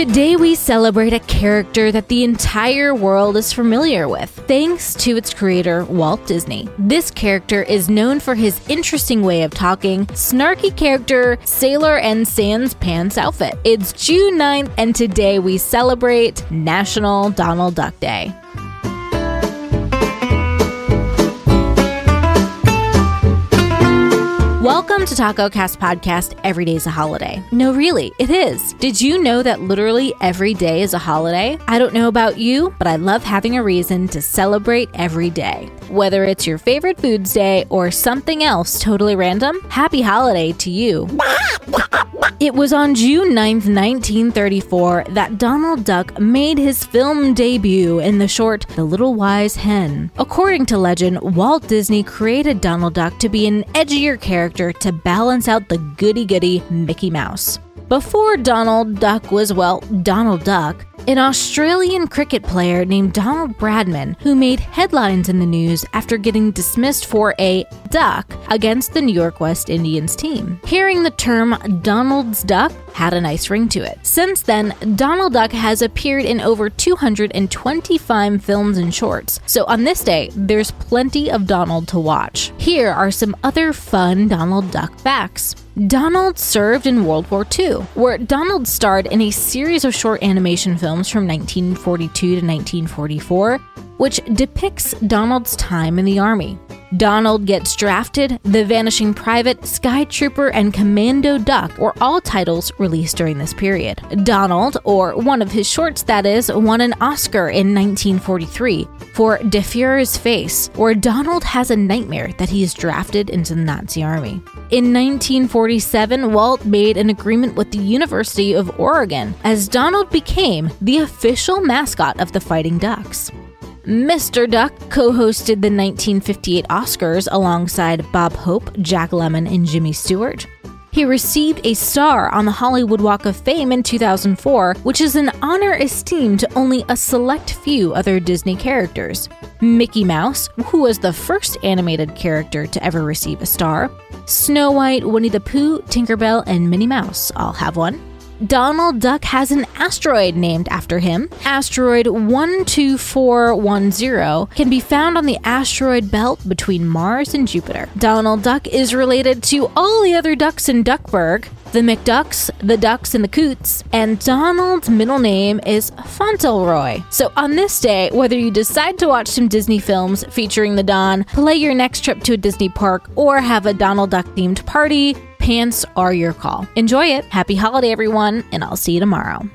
Today we celebrate a character that the entire world is familiar with, thanks to its creator, Walt Disney. This character is known for his interesting way of talking, snarky character, sailor, and sans pants outfit. It's June 9th, and today we celebrate National Donald Duck Day. Welcome to Taco Cast Podcast. Every day is a holiday. No, really, it is. Did you know that literally every day is a holiday? I don't know about you, but I love having a reason to celebrate every day. Whether it's your favorite foods day or something else totally random, happy holiday to you. It was on June 9th, 1934, that Donald Duck made his film debut in the short The Little Wise Hen. According to legend, Walt Disney created Donald Duck to be an edgier character to balance out the goody goody Mickey Mouse. Before Donald Duck was, well, Donald Duck, an Australian cricket player named Donald Bradman, who made headlines in the news after getting dismissed for a duck against the New York West Indians team. Hearing the term Donald's Duck had a nice ring to it. Since then, Donald Duck has appeared in over 225 films and shorts, so on this day, there's plenty of Donald to watch. Here are some other fun Donald Duck facts. Donald served in World War II, where Donald starred in a series of short animation films from 1942 to 1944, which depicts Donald's time in the Army. Donald Gets Drafted, The Vanishing Private, Sky Trooper, and Commando Duck were all titles released during this period. Donald, or one of his shorts that is, won an Oscar in 1943 for Der Fuhrer's Face, where Donald has a nightmare that he is drafted into the Nazi army. In 1947, Walt made an agreement with the University of Oregon as Donald became the official mascot of the Fighting Ducks. Mr. Duck co hosted the 1958 Oscars alongside Bob Hope, Jack Lemmon, and Jimmy Stewart. He received a star on the Hollywood Walk of Fame in 2004, which is an honor esteemed to only a select few other Disney characters. Mickey Mouse, who was the first animated character to ever receive a star, Snow White, Winnie the Pooh, Tinkerbell, and Minnie Mouse all have one. Donald Duck has an asteroid named after him. Asteroid 12410 can be found on the asteroid belt between Mars and Jupiter. Donald Duck is related to all the other ducks in Duckburg, the McDucks, the Ducks, and the Coots, and Donald's middle name is Fauntleroy. So on this day, whether you decide to watch some Disney films featuring the Don, play your next trip to a Disney park, or have a Donald Duck themed party, pants are your call. Enjoy it. Happy holiday, everyone, and I'll see you tomorrow.